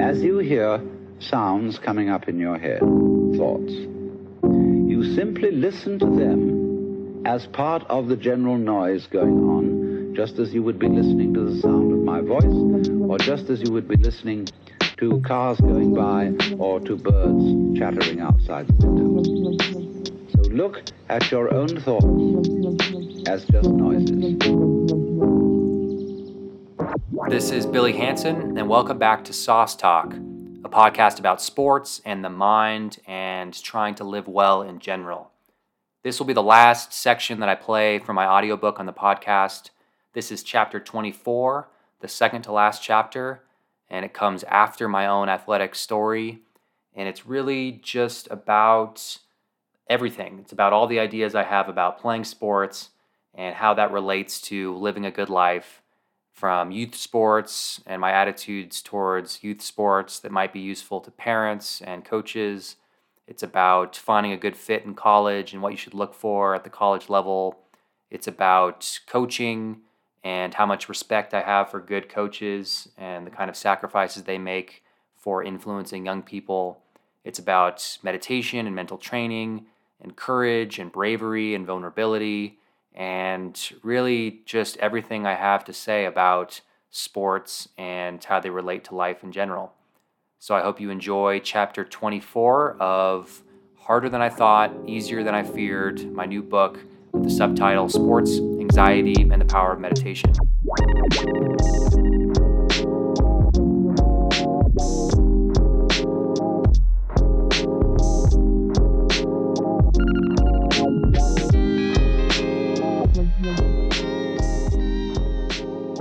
As you hear sounds coming up in your head, thoughts, you simply listen to them as part of the general noise going on, just as you would be listening to the sound of my voice, or just as you would be listening to cars going by or to birds chattering outside the window. So look at your own thoughts as just noises. This is Billy Hanson, and welcome back to Sauce Talk, a podcast about sports and the mind and trying to live well in general. This will be the last section that I play for my audiobook on the podcast. This is chapter 24, the second to last chapter, and it comes after my own athletic story. And it's really just about everything. It's about all the ideas I have about playing sports and how that relates to living a good life from youth sports and my attitudes towards youth sports that might be useful to parents and coaches. It's about finding a good fit in college and what you should look for at the college level. It's about coaching and how much respect I have for good coaches and the kind of sacrifices they make for influencing young people. It's about meditation and mental training and courage and bravery and vulnerability and really just everything I have to say about sports and how they relate to life in general. So I hope you enjoy chapter 24 of Harder Than I Thought, Easier Than I Feared, my new book with the subtitle Sports, Anxiety, and the Power of Meditation.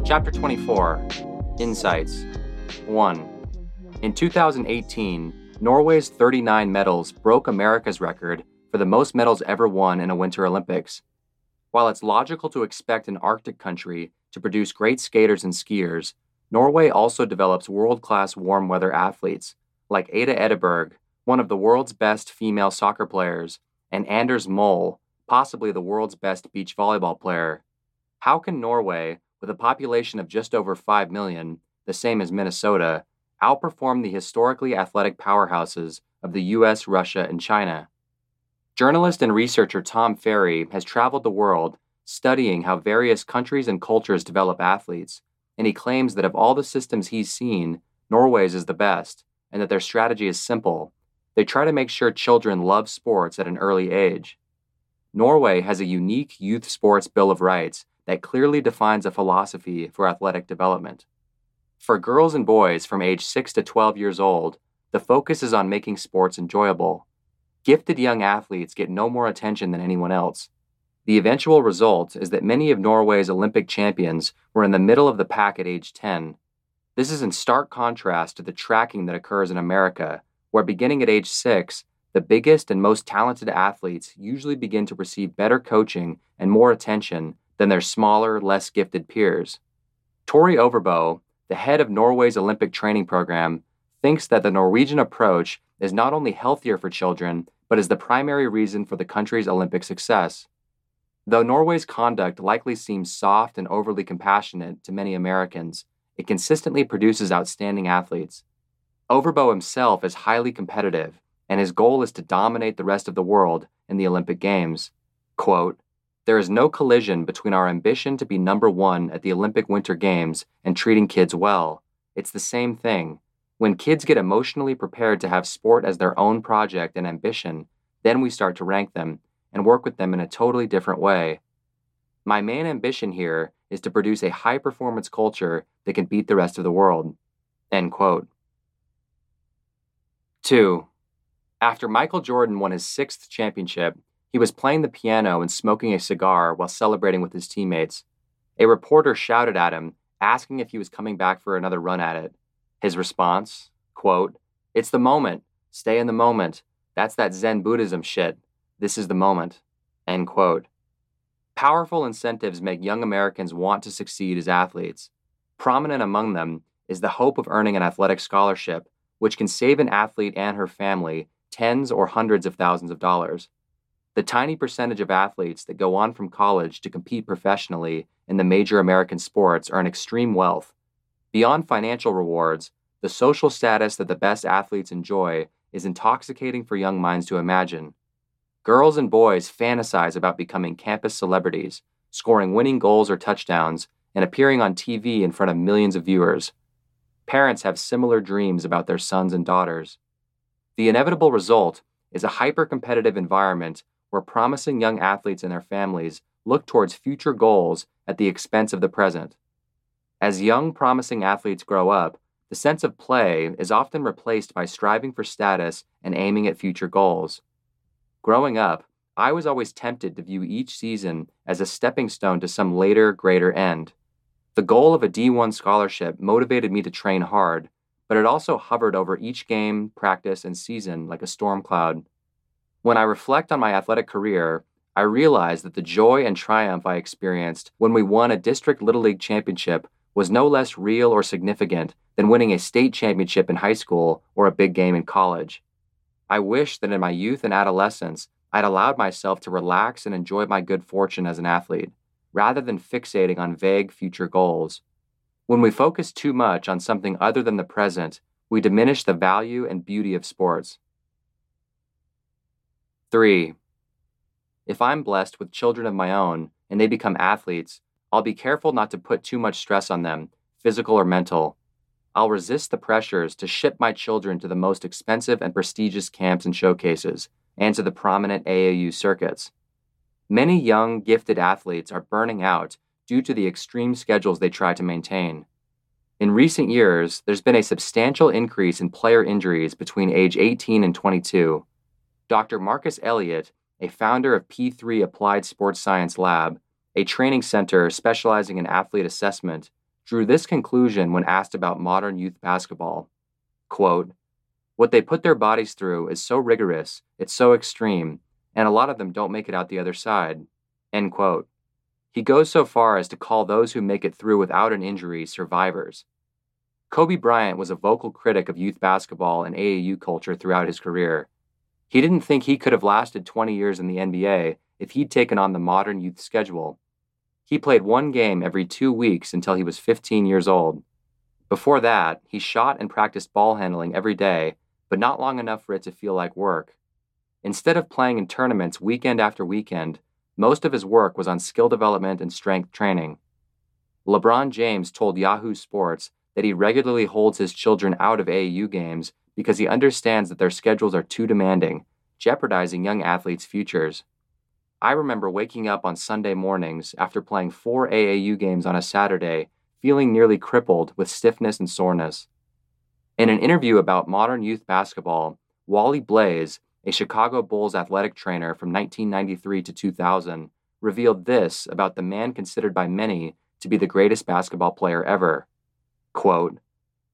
Chapter 24 Insights 1. In 2018, Norway's 39 medals broke America's record for the most medals ever won in a Winter Olympics. While it's logical to expect an Arctic country to produce great skaters and skiers, Norway also develops world class warm weather athletes like Ada Hegerberg, one of the world's best female soccer players, and Anders Mol, possibly the world's best beach volleyball player. How can Norway, with a population of just over 5 million, the same as Minnesota, outperformed the historically athletic powerhouses of the US, Russia, and China. Journalist and researcher Tom Farrey has traveled the world studying how various countries and cultures develop athletes, and he claims that of all the systems he's seen, Norway's is the best, and that their strategy is simple. They try to make sure children love sports at an early age. Norway has a unique youth sports bill of rights that clearly defines a philosophy for athletic development. For girls and boys from age 6 to 12 years old, the focus is on making sports enjoyable. Gifted young athletes get no more attention than anyone else. The eventual result is that many of Norway's Olympic champions were in the middle of the pack at age 10. This is in stark contrast to the tracking that occurs in America, where beginning at age 6, the biggest and most talented athletes usually begin to receive better coaching and more attention than their smaller, less gifted peers. Tore Øvrebø, the head of Norway's Olympic training program, thinks that the Norwegian approach is not only healthier for children, but is the primary reason for the country's Olympic success. Though Norway's conduct likely seems soft and overly compassionate to many Americans, it consistently produces outstanding athletes. Øvrebø himself is highly competitive, and his goal is to dominate the rest of the world in the Olympic Games. Quote, there is no collision between our ambition to be number one at the Olympic Winter Games and treating kids well. It's the same thing. When kids get emotionally prepared to have sport as their own project and ambition, then we start to rank them and work with them in a totally different way. My main ambition here is to produce a high performance culture that can beat the rest of the world. End quote. 2. After Michael Jordan won his sixth championship, he was playing the piano and smoking a cigar while celebrating with his teammates. A reporter shouted at him, asking if he was coming back for another run at it. His response, quote, It's the moment. Stay in the moment. That's that Zen Buddhism shit. This is the moment. End quote. Powerful incentives make young Americans want to succeed as athletes. Prominent among them is the hope of earning an athletic scholarship, which can save an athlete and her family tens or hundreds of thousands of dollars. The tiny percentage of athletes that go on from college to compete professionally in the major American sports earn extreme wealth. Beyond financial rewards, the social status that the best athletes enjoy is intoxicating for young minds to imagine. Girls and boys fantasize about becoming campus celebrities, scoring winning goals or touchdowns, and appearing on TV in front of millions of viewers. Parents have similar dreams about their sons and daughters. The inevitable result is a hyper competitive environment where promising young athletes and their families look towards future goals at the expense of the present. As young, promising athletes grow up, the sense of play is often replaced by striving for status and aiming at future goals. Growing up, I was always tempted to view each season as a stepping stone to some later, greater end. The goal of a D1 scholarship motivated me to train hard, but it also hovered over each game, practice, and season like a storm cloud. When I reflect on my athletic career, I realize that the joy and triumph I experienced when we won a district Little League championship was no less real or significant than winning a state championship in high school or a big game in college. I wish that in my youth and adolescence, I'd allowed myself to relax and enjoy my good fortune as an athlete, rather than fixating on vague future goals. When we focus too much on something other than the present, we diminish the value and beauty of sports. 3. If I'm blessed with children of my own and they become athletes, I'll be careful not to put too much stress on them, physical or mental. I'll resist the pressures to ship my children to the most expensive and prestigious camps and showcases, and to the prominent AAU circuits. Many young, gifted athletes are burning out due to the extreme schedules they try to maintain. In recent years, there's been a substantial increase in player injuries between age 18 and 22. Dr. Marcus Elliott, a founder of P3 Applied Sports Science Lab, a training center specializing in athlete assessment, drew this conclusion when asked about modern youth basketball. Quote, What they put their bodies through is so rigorous, it's so extreme, and a lot of them don't make it out the other side. End quote. He goes so far as to call those who make it through without an injury survivors. Kobe Bryant was a vocal critic of youth basketball and AAU culture throughout his career. He didn't think he could have lasted 20 years in the NBA if he'd taken on the modern youth schedule. He played one game every two weeks until he was 15 years old. Before that, he shot and practiced ball handling every day, but not long enough for it to feel like work. Instead of playing in tournaments weekend after weekend, most of his work was on skill development and strength training. LeBron James told Yahoo Sports that he regularly holds his children out of AAU games because he understands that their schedules are too demanding, jeopardizing young athletes' futures. I remember waking up on Sunday mornings after playing four AAU games on a Saturday, feeling nearly crippled with stiffness and soreness. In an interview about modern youth basketball, Wally Blaze, a Chicago Bulls athletic trainer from 1993 to 2000, revealed this about the man considered by many to be the greatest basketball player ever. Quote,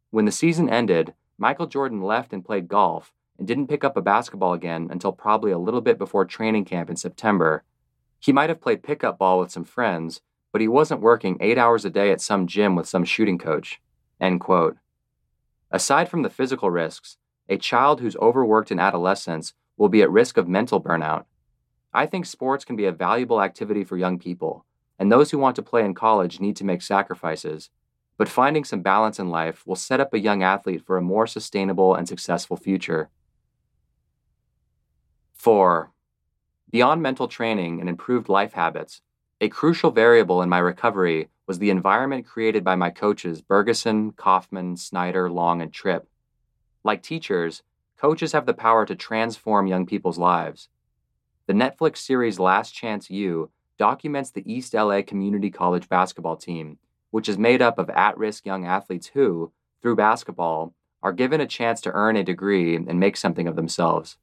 When the season ended, Michael Jordan left and played golf, and didn't pick up a basketball again until probably a little bit before training camp in September. He might have played pickup ball with some friends, but he wasn't working eight hours a day at some gym with some shooting coach. End quote. Aside from the physical risks, a child who's overworked in adolescence will be at risk of mental burnout. I think sports can be a valuable activity for young people, and those who want to play in college need to make sacrifices. But finding some balance in life will set up a young athlete for a more sustainable and successful future. 4. Beyond mental training and improved life habits, a crucial variable in my recovery was the environment created by my coaches Bergeson, Kaufman, Snyder, Long, and Tripp. Like teachers, coaches have the power to transform young people's lives. The Netflix series Last Chance U documents the East LA Community College basketball team, which is made up of at risk young athletes who, through basketball, are given a chance to earn a degree and make something of themselves.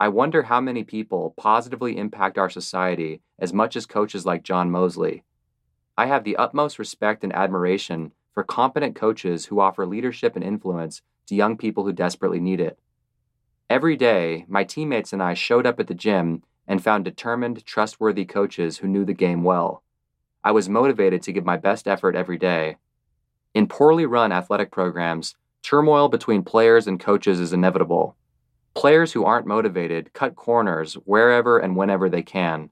I wonder how many people positively impact our society as much as coaches like John Mosley. I have the utmost respect and admiration for competent coaches who offer leadership and influence to young people who desperately need it. Every day, my teammates and I showed up at the gym and found determined, trustworthy coaches who knew the game well. I was motivated to give my best effort every day. In poorly run athletic programs, turmoil between players and coaches is inevitable. Players who aren't motivated cut corners wherever and whenever they can.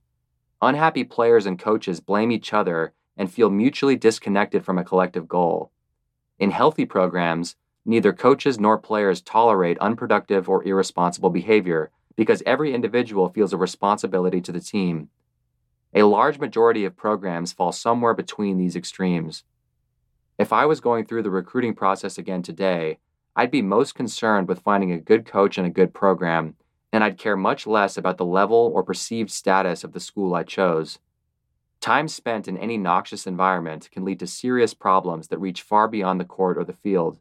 Unhappy players and coaches blame each other and feel mutually disconnected from a collective goal. In healthy programs, neither coaches nor players tolerate unproductive or irresponsible behavior because every individual feels a responsibility to the team. A large majority of programs fall somewhere between these extremes. If I was going through the recruiting process again today, I'd be most concerned with finding a good coach and a good program, and I'd care much less about the level or perceived status of the school I chose. Time spent in any noxious environment can lead to serious problems that reach far beyond the court or the field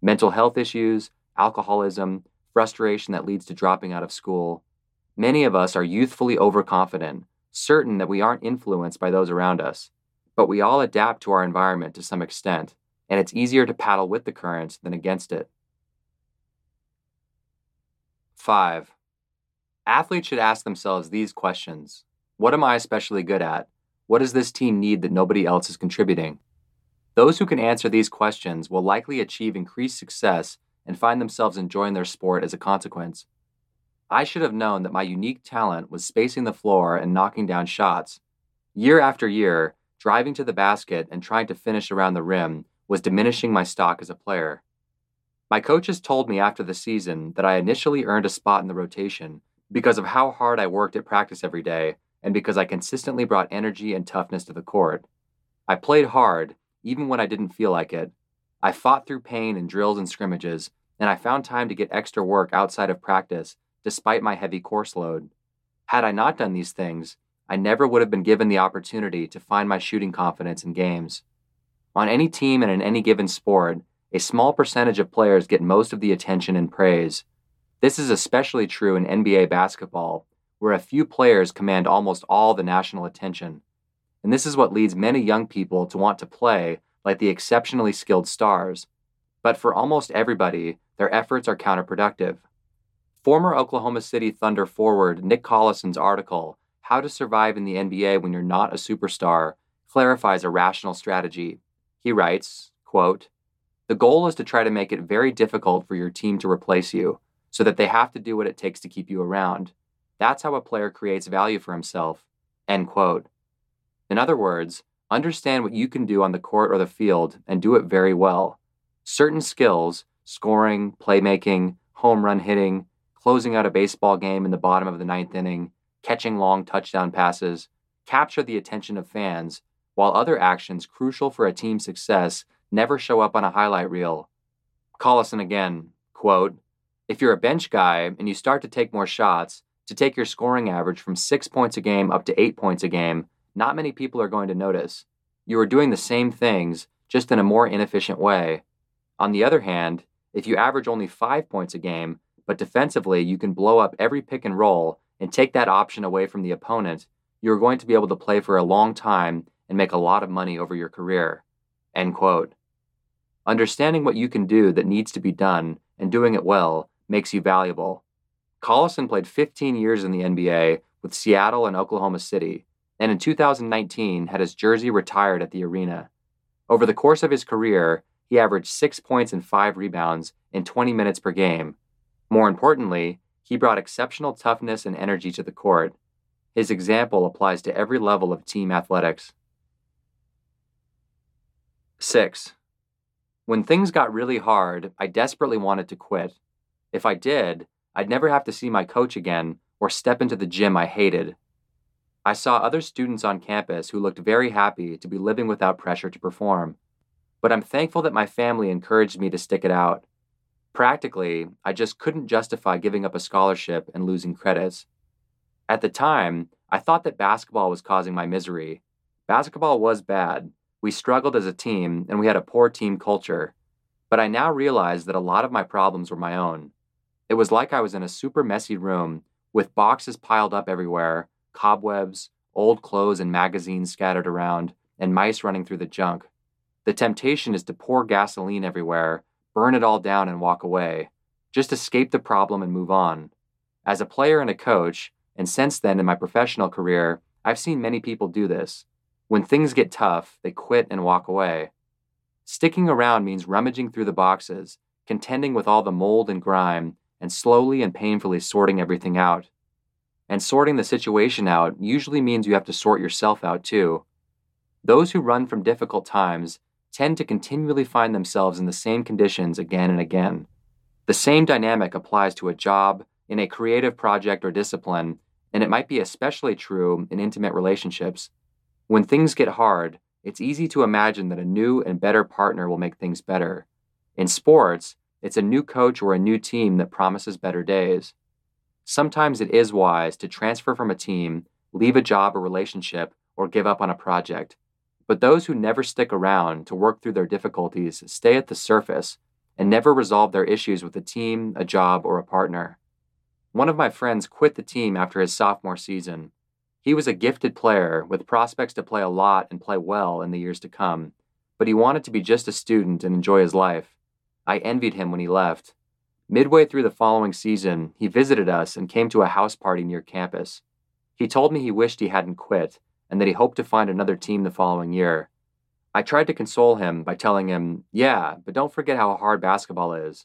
mental health issues, alcoholism, frustration that leads to dropping out of school. Many of us are youthfully overconfident, certain that we aren't influenced by those around us. But we all adapt to our environment to some extent, and it's easier to paddle with the current than against it. 5. Athletes should ask themselves these questions What am I especially good at? What does this team need that nobody else is contributing? Those who can answer these questions will likely achieve increased success and find themselves enjoying their sport as a consequence. I should have known that my unique talent was spacing the floor and knocking down shots. Year after year, driving to the basket and trying to finish around the rim was diminishing my stock as a player. My coaches told me after the season that I initially earned a spot in the rotation because of how hard I worked at practice every day and because I consistently brought energy and toughness to the court. I played hard, even when I didn't feel like it, I fought through pain in drills and scrimmages, and I found time to get extra work outside of practice despite my heavy course load. Had I not done these things, I never would have been given the opportunity to find my shooting confidence in games. On any team and in any given sport, a small percentage of players get most of the attention and praise. This is especially true in NBA basketball, where a few players command almost all the national attention. And this is what leads many young people to want to play like the exceptionally skilled stars, but for almost everybody, their efforts are counterproductive. Former Oklahoma City Thunder forward Nick Collison's article, How to Survive in the NBA When You're Not a Superstar, clarifies a rational strategy. He writes, quote, The goal is to try to make it very difficult for your team to replace you, so that they have to do what it takes to keep you around. That's how a player creates value for himself. End quote. In other words, Understand what you can do on the court or the field and do it very well. Certain skills, scoring, playmaking, home run hitting, closing out a baseball game in the bottom of the ninth inning, catching long touchdown passes, capture the attention of fans, while other actions crucial for a team's success never show up on a highlight reel. Collison again, quote, If you're a bench guy and you start to take more shots, to take your scoring average from six points a game up to eight points a game, not many people are going to notice. You are doing the same things, just in a more inefficient way. On the other hand, if you average only five points a game, but defensively you can blow up every pick and roll and take that option away from the opponent, you are going to be able to play for a long time and make a lot of money over your career. End quote. Understanding what you can do that needs to be done and doing it well makes you valuable. Collison played 15 years in the NBA with Seattle and Oklahoma City, and in 2019 had his jersey retired at the arena. Over the course of his career, he averaged six points and five rebounds in 20 minutes per game. More importantly, he brought exceptional toughness and energy to the court. His example applies to every level of team athletics. 6. When things got really hard, I desperately wanted to quit. If I did, I'd never have to see my coach again or step into the gym I hated. I saw other students on campus who looked very happy to be living without pressure to perform. But I'm thankful that my family encouraged me to stick it out. Practically, I just couldn't justify giving up a scholarship and losing credits. At the time, I thought that basketball was causing my misery. Basketball was bad. We struggled as a team, and we had a poor team culture. But I now realize that a lot of my problems were my own. It was like I was in a super messy room with boxes piled up everywhere cobwebs, old clothes and magazines scattered around, and mice running through the junk. The temptation is to pour gasoline everywhere, burn it all down, and walk away. Just escape the problem and move on. As a player and a coach, and since then in my professional career, I've seen many people do this. When things get tough, they quit and walk away. Sticking around means rummaging through the boxes, contending with all the mold and grime, and slowly and painfully sorting everything out. And sorting the situation out usually means you have to sort yourself out too. Those who run from difficult times tend to continually find themselves in the same conditions again and again. The same dynamic applies to a job, in a creative project or discipline, and it might be especially true in intimate relationships. When things get hard, it's easy to imagine that a new and better partner will make things better. In sports, it's a new coach or a new team that promises better days. Sometimes it is wise to transfer from a team, leave a job or relationship, or give up on a project. But those who never stick around to work through their difficulties stay at the surface and never resolve their issues with a team, a job, or a partner. One of my friends quit the team after his sophomore season. He was a gifted player with prospects to play a lot and play well in the years to come, but he wanted to be just a student and enjoy his life. I envied him when he left. Midway through the following season, he visited us and came to a house party near campus. He told me he wished he hadn't quit and that he hoped to find another team the following year. I tried to console him by telling him, Yeah, but don't forget how hard basketball is.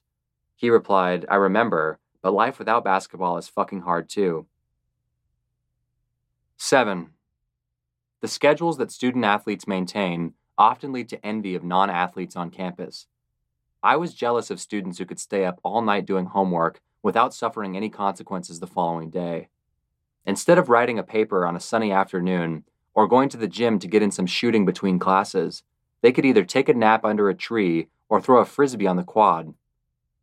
He replied, I remember, but life without basketball is fucking hard too. 7. The schedules that student athletes maintain often lead to envy of non athletes on campus. I was jealous of students who could stay up all night doing homework without suffering any consequences the following day. Instead of writing a paper on a sunny afternoon or going to the gym to get in some shooting between classes, they could either take a nap under a tree or throw a frisbee on the quad.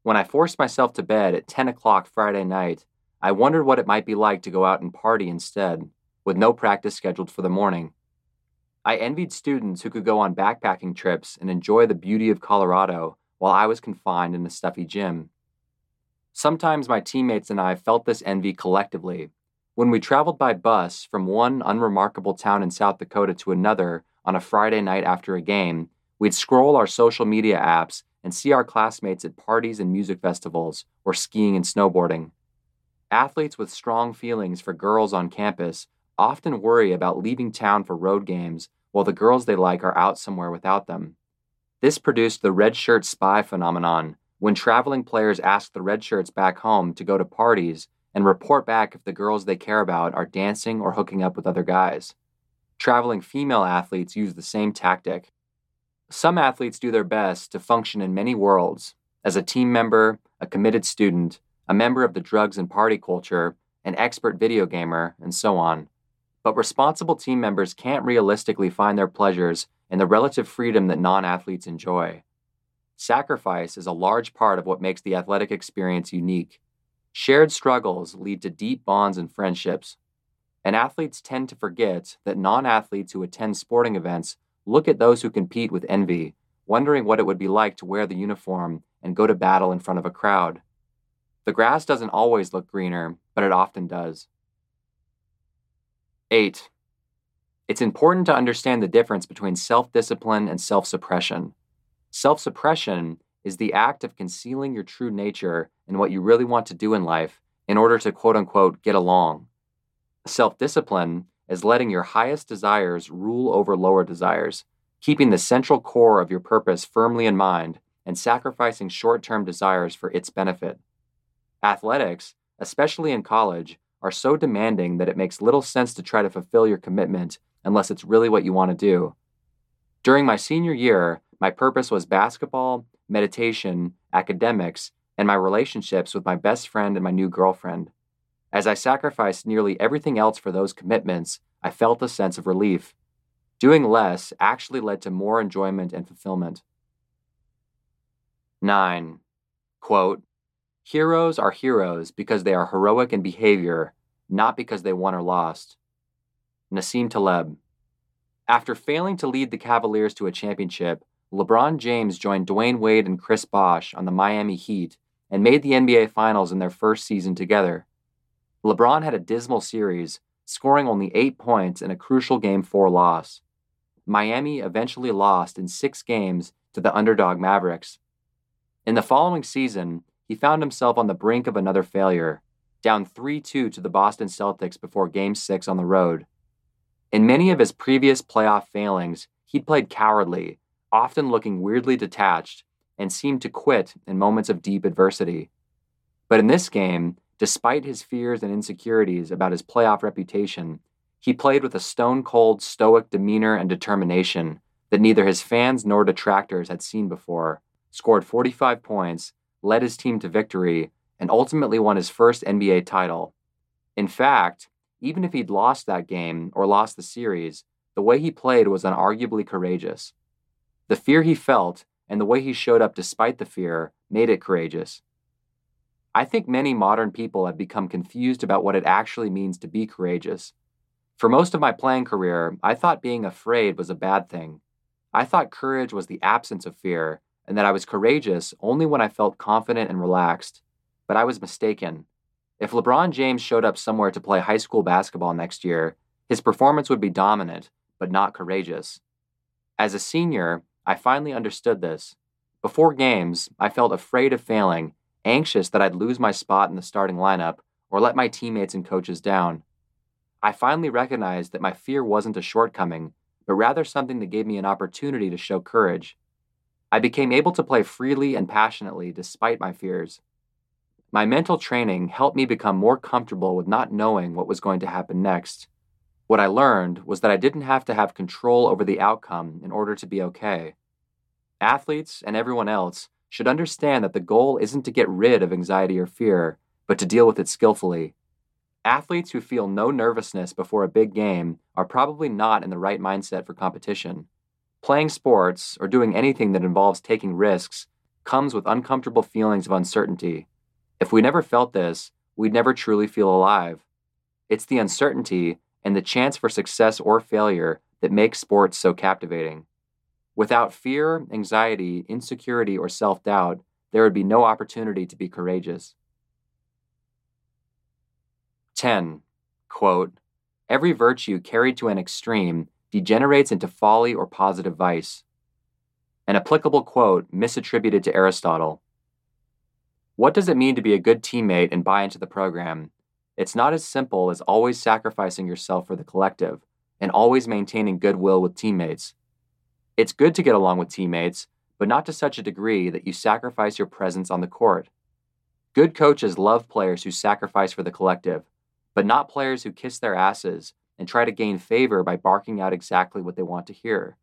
When I forced myself to bed at 10 o'clock Friday night, I wondered what it might be like to go out and party instead, with no practice scheduled for the morning. I envied students who could go on backpacking trips and enjoy the beauty of Colorado while I was confined in a stuffy gym. Sometimes my teammates and I felt this envy collectively. When we traveled by bus from one unremarkable town in South Dakota to another on a Friday night after a game, we'd scroll our social media apps and see our classmates at parties and music festivals or skiing and snowboarding. Athletes with strong feelings for girls on campus often worry about leaving town for road games while the girls they like are out somewhere without them. This produced the red shirt spy phenomenon, when traveling players ask the red shirts back home to go to parties and report back if the girls they care about are dancing or hooking up with other guys. Traveling female athletes use the same tactic. Some athletes do their best to function in many worlds as a team member, a committed student, a member of the drugs and party culture, an expert video gamer, and so on. But responsible team members can't realistically find their pleasures in the relative freedom that non athletes enjoy. Sacrifice is a large part of what makes the athletic experience unique. Shared struggles lead to deep bonds and friendships. And athletes tend to forget that non athletes who attend sporting events Look at those who compete with envy, wondering what it would be like to wear the uniform and go to battle in front of a crowd. The grass doesn't always look greener, but it often does. 8. It's important to understand the difference between self discipline and self suppression. Self suppression is the act of concealing your true nature and what you really want to do in life in order to quote unquote get along. Self discipline is letting your highest desires rule over lower desires, keeping the central core of your purpose firmly in mind, and sacrificing short term desires for its benefit. Athletics, especially in college, are so demanding that it makes little sense to try to fulfill your commitment unless it's really what you want to do. During my senior year, my purpose was basketball, meditation, academics, and my relationships with my best friend and my new girlfriend. As I sacrificed nearly everything else for those commitments, I felt a sense of relief. Doing less actually led to more enjoyment and fulfillment. 9. Quote, Heroes are heroes because they are heroic in behavior, not because they won or lost. Nassim Taleb. After failing to lead the Cavaliers to a championship, LeBron James joined Dwyane Wade and Chris Bosh on the Miami Heat and made the NBA Finals in their first season together. LeBron had a dismal series, scoring only eight points in a crucial Game 4 loss. Miami eventually lost in six games to the underdog Mavericks. In the following season, he found himself on the brink of another failure, down 3 2 to the Boston Celtics before Game 6 on the road. In many of his previous playoff failings, he'd played cowardly, often looking weirdly detached, and seemed to quit in moments of deep adversity. But in this game, Despite his fears and insecurities about his playoff reputation, he played with a stone cold, stoic demeanor and determination that neither his fans nor detractors had seen before, scored 45 points, led his team to victory, and ultimately won his first NBA title. In fact, even if he'd lost that game or lost the series, the way he played was unarguably courageous. The fear he felt and the way he showed up despite the fear made it courageous. I think many modern people have become confused about what it actually means to be courageous. For most of my playing career, I thought being afraid was a bad thing. I thought courage was the absence of fear, and that I was courageous only when I felt confident and relaxed. But I was mistaken. If LeBron James showed up somewhere to play high school basketball next year, his performance would be dominant, but not courageous. As a senior, I finally understood this. Before games, I felt afraid of failing anxious that I'd lose my spot in the starting lineup or let my teammates and coaches down. I finally recognized that my fear wasn't a shortcoming, but rather something that gave me an opportunity to show courage. I became able to play freely and passionately despite my fears. My mental training helped me become more comfortable with not knowing what was going to happen next. What I learned was that I didn't have to have control over the outcome in order to be okay. Athletes and everyone else should understand that the goal isn't to get rid of anxiety or fear, but to deal with it skillfully. Athletes who feel no nervousness before a big game are probably not in the right mindset for competition. Playing sports or doing anything that involves taking risks comes with uncomfortable feelings of uncertainty. If we never felt this, we'd never truly feel alive. It's the uncertainty and the chance for success or failure that makes sports so captivating. Without fear, anxiety, insecurity, or self doubt, there would be no opportunity to be courageous. 10. Quote, Every virtue carried to an extreme degenerates into folly or positive vice. An applicable quote misattributed to Aristotle. What does it mean to be a good teammate and buy into the program? It's not as simple as always sacrificing yourself for the collective and always maintaining goodwill with teammates. It's good to get along with teammates, but not to such a degree that you sacrifice your presence on the court. Good coaches love players who sacrifice for the collective, but not players who kiss their asses and try to gain favor by barking out exactly what they want to hear.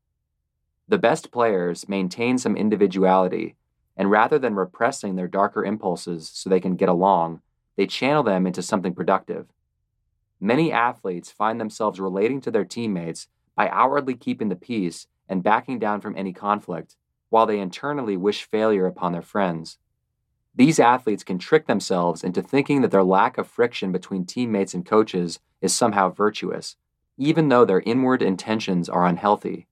The best players maintain some individuality, and rather than repressing their darker impulses so they can get along, they channel them into something productive. Many athletes find themselves relating to their teammates by outwardly keeping the peace and backing down from any conflict, while they internally wish failure upon their friends. These athletes can trick themselves into thinking that their lack of friction between teammates and coaches is somehow virtuous, even though their inward intentions are unhealthy.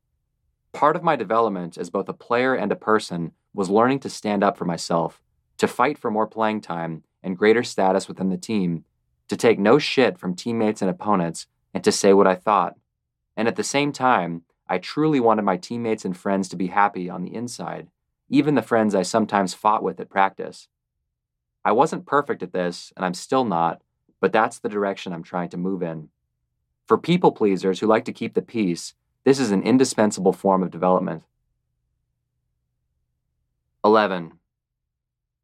Part of my development as both a player and a person was learning to stand up for myself, to fight for more playing time and greater status within the team, to take no shit from teammates and opponents, and to say what I thought. And at the same time, I truly wanted my teammates and friends to be happy on the inside, even the friends I sometimes fought with at practice. I wasn't perfect at this, and I'm still not, but that's the direction I'm trying to move in. For people pleasers who like to keep the peace, this is an indispensable form of development. 11.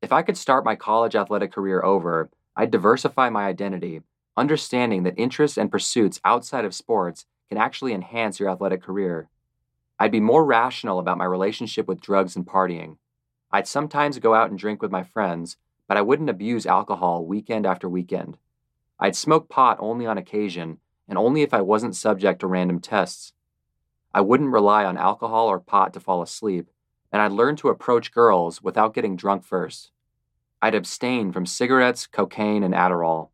If I could start my college athletic career over, I'd diversify my identity, understanding that interests and pursuits outside of sports can actually enhance your athletic career. I'd be more rational about my relationship with drugs and partying. I'd sometimes go out and drink with my friends, but I wouldn't abuse alcohol weekend after weekend. I'd smoke pot only on occasion and only if I wasn't subject to random tests. I wouldn't rely on alcohol or pot to fall asleep, and I'd learn to approach girls without getting drunk first. I'd abstain from cigarettes, cocaine, and Adderall.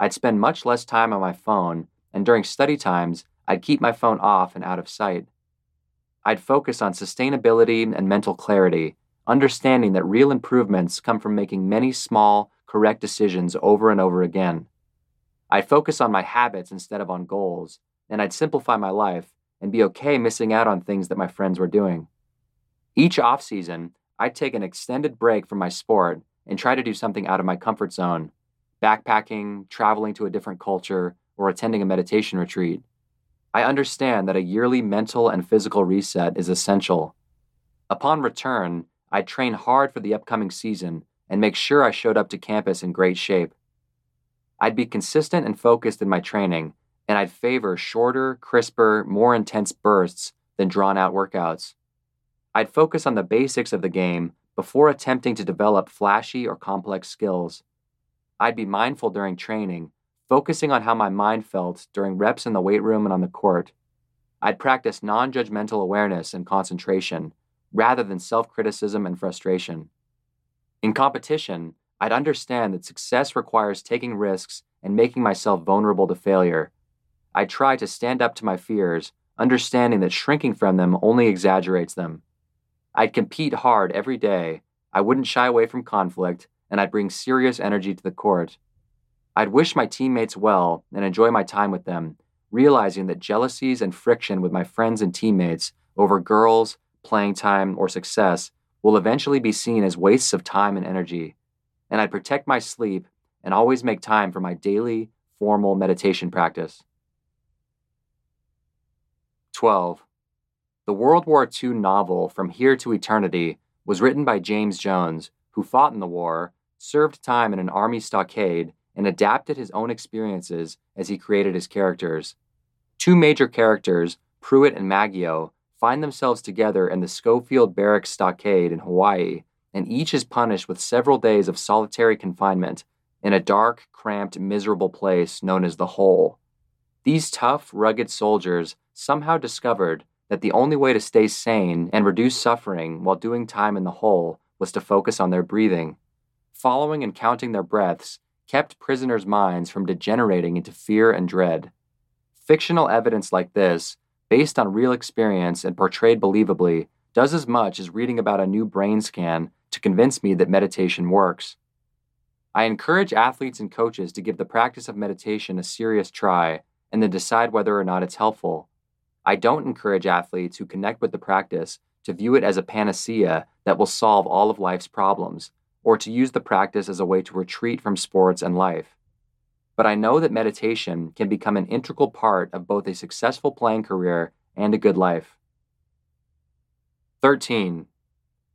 I'd spend much less time on my phone, and during study times, I'd keep my phone off and out of sight. I'd focus on sustainability and mental clarity, understanding that real improvements come from making many small, correct decisions over and over again. I'd focus on my habits instead of on goals, and I'd simplify my life and be okay missing out on things that my friends were doing. Each off season, I'd take an extended break from my sport and try to do something out of my comfort zone backpacking, traveling to a different culture, or attending a meditation retreat. I understand that a yearly mental and physical reset is essential. Upon return, I'd train hard for the upcoming season and make sure I showed up to campus in great shape. I'd be consistent and focused in my training, and I'd favor shorter, crisper, more intense bursts than drawn out workouts. I'd focus on the basics of the game before attempting to develop flashy or complex skills. I'd be mindful during training, focusing on how my mind felt during reps in the weight room and on the court. I'd practice non judgmental awareness and concentration rather than self criticism and frustration. In competition, I'd understand that success requires taking risks and making myself vulnerable to failure. I'd try to stand up to my fears, understanding that shrinking from them only exaggerates them. I'd compete hard every day, I wouldn't shy away from conflict, and I'd bring serious energy to the court. I'd wish my teammates well and enjoy my time with them, realizing that jealousies and friction with my friends and teammates over girls, playing time, or success will eventually be seen as wastes of time and energy. And I'd protect my sleep and always make time for my daily, formal meditation practice. 12. The World War II novel From Here to Eternity was written by James Jones, who fought in the war, served time in an army stockade, and adapted his own experiences as he created his characters. Two major characters, Prewitt and Maggio, find themselves together in the Schofield Barracks stockade in Hawaii, and each is punished with several days of solitary confinement in a dark, cramped, miserable place known as the Hole. These tough, rugged soldiers somehow discovered that the only way to stay sane and reduce suffering while doing time in the hole was to focus on their breathing. Following and counting their breaths kept prisoners' minds from degenerating into fear and dread. Fictional evidence like this, based on real experience and portrayed believably, does as much as reading about a new brain scan to convince me that meditation works. I encourage athletes and coaches to give the practice of meditation a serious try and then decide whether or not it's helpful. I don't encourage athletes who connect with the practice to view it as a panacea that will solve all of life's problems, or to use the practice as a way to retreat from sports and life. But I know that meditation can become an integral part of both a successful playing career and a good life. 13.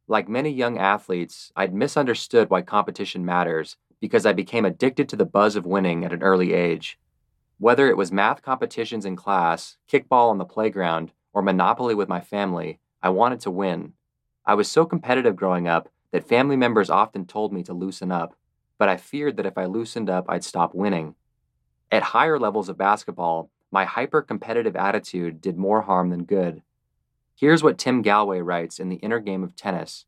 Like many young athletes, I'd misunderstood why competition matters because I became addicted to the buzz of winning at an early age. Whether it was math competitions in class, kickball on the playground, or Monopoly with my family, I wanted to win. I was so competitive growing up that family members often told me to loosen up, but I feared that if I loosened up, I'd stop winning. At higher levels of basketball, my hyper competitive attitude did more harm than good. Here's what Tim Gallwey writes in The Inner Game of Tennis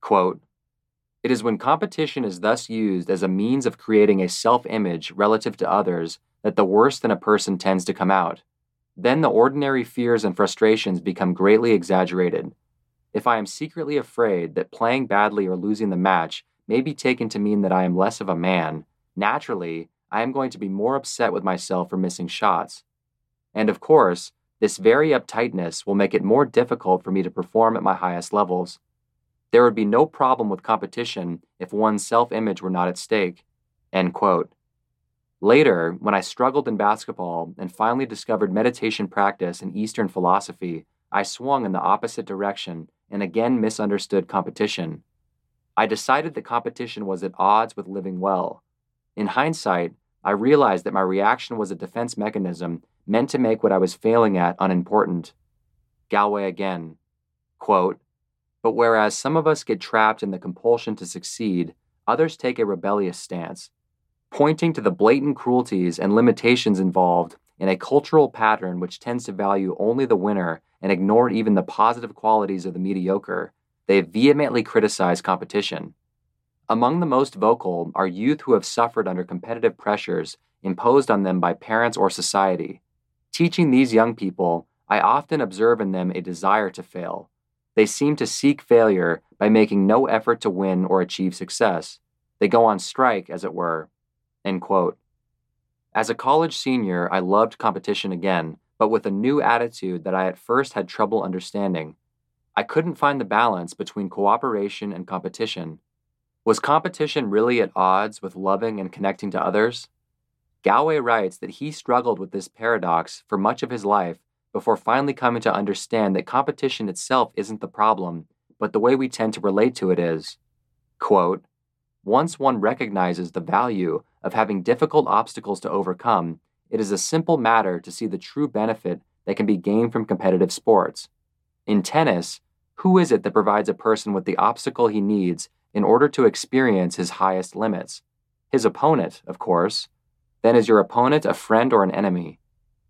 Quote, It is when competition is thus used as a means of creating a self image relative to others that the worst in a person tends to come out. Then the ordinary fears and frustrations become greatly exaggerated. If I am secretly afraid that playing badly or losing the match may be taken to mean that I am less of a man, naturally, I am going to be more upset with myself for missing shots. And of course, this very uptightness will make it more difficult for me to perform at my highest levels. There would be no problem with competition if one's self image were not at stake. End quote. Later, when I struggled in basketball and finally discovered meditation practice and Eastern philosophy, I swung in the opposite direction and again misunderstood competition. I decided that competition was at odds with living well. In hindsight, I realized that my reaction was a defense mechanism meant to make what I was failing at unimportant. Gallwey again. Quote, but whereas some of us get trapped in the compulsion to succeed, others take a rebellious stance pointing to the blatant cruelties and limitations involved in a cultural pattern which tends to value only the winner and ignore even the positive qualities of the mediocre, they vehemently criticize competition. Among the most vocal are youth who have suffered under competitive pressures imposed on them by parents or society. Teaching these young people, I often observe in them a desire to fail. They seem to seek failure by making no effort to win or achieve success. They go on strike, as it were, End quote. As a college senior, I loved competition again, but with a new attitude that I at first had trouble understanding. I couldn't find the balance between cooperation and competition. Was competition really at odds with loving and connecting to others? Gallwey writes that he struggled with this paradox for much of his life before finally coming to understand that competition itself isn't the problem, but the way we tend to relate to it is. Quote, Once one recognizes the value of having difficult obstacles to overcome, it is a simple matter to see the true benefit that can be gained from competitive sports. In tennis, who is it that provides a person with the obstacle he needs in order to experience his highest limits? His opponent, of course. Then is your opponent a friend or an enemy?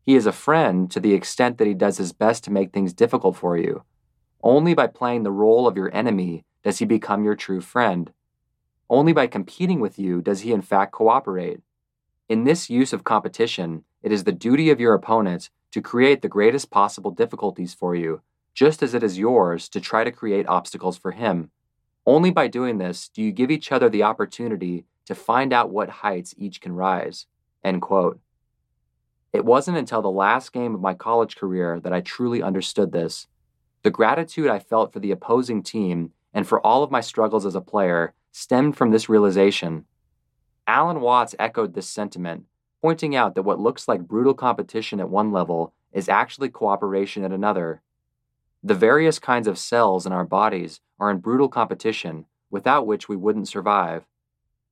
He is a friend to the extent that he does his best to make things difficult for you. Only by playing the role of your enemy does he become your true friend. Only by competing with you does he in fact cooperate. In this use of competition, it is the duty of your opponent to create the greatest possible difficulties for you, just as it is yours to try to create obstacles for him. Only by doing this do you give each other the opportunity to find out what heights each can rise. End quote. It wasn't until the last game of my college career that I truly understood this. The gratitude I felt for the opposing team and for all of my struggles as a player stemmed from this realization. Alan Watts echoed this sentiment, pointing out that what looks like brutal competition at one level is actually cooperation at another. The various kinds of cells in our bodies are in brutal competition, without which we wouldn't survive.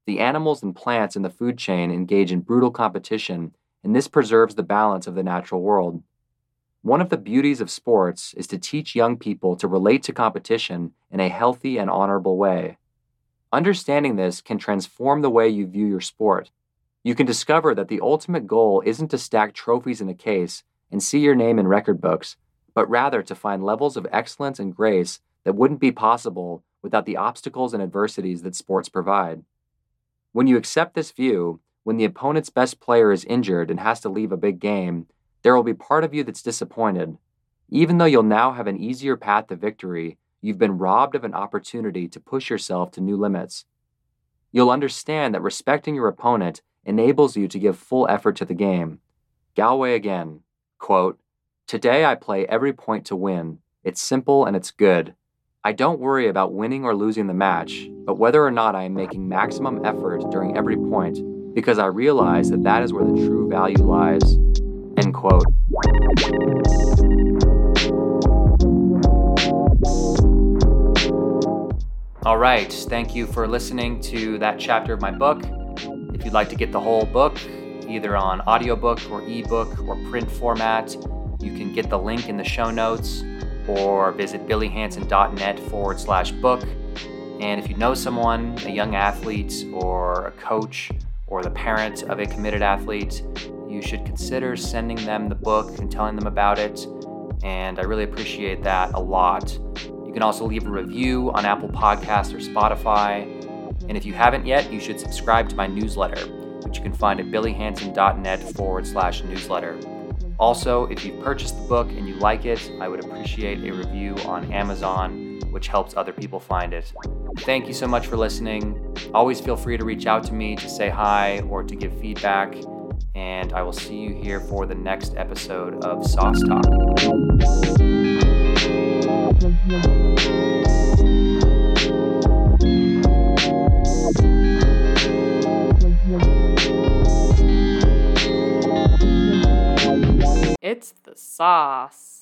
The animals and plants in the food chain engage in brutal competition, and this preserves the balance of the natural world. One of the beauties of sports is to teach young people to relate to competition in a healthy and honorable way. Understanding this can transform the way you view your sport. You can discover that the ultimate goal isn't to stack trophies in a case and see your name in record books, but rather to find levels of excellence and grace that wouldn't be possible without the obstacles and adversities that sports provide. When you accept this view, when the opponent's best player is injured and has to leave a big game, there will be part of you that's disappointed. Even though you'll now have an easier path to victory, you've been robbed of an opportunity to push yourself to new limits. You'll understand that respecting your opponent enables you to give full effort to the game. Gallwey again, quote, Today I play every point to win. It's simple and it's good. I don't worry about winning or losing the match, but whether or not I am making maximum effort during every point, because I realize that that is where the true value lies. End quote. All right, thank you for listening to that chapter of my book. If you'd like to get the whole book, either on audiobook or ebook or print format, you can get the link in the show notes or visit billyhanson.net forward slash book. And if you know someone, a young athlete or a coach or the parent of a committed athlete, you should consider sending them the book and telling them about it. And I really appreciate that a lot. You can also leave a review on Apple Podcasts or Spotify. And if you haven't yet, you should subscribe to my newsletter, which you can find at billyhanson.net forward slash newsletter. Also, if you've purchased the book and you like it, I would appreciate a review on Amazon, which helps other people find it. Thank you so much for listening. Always feel free to reach out to me to say hi or to give feedback. And I will see you here for the next episode of Sauce Talk. It's the sauce.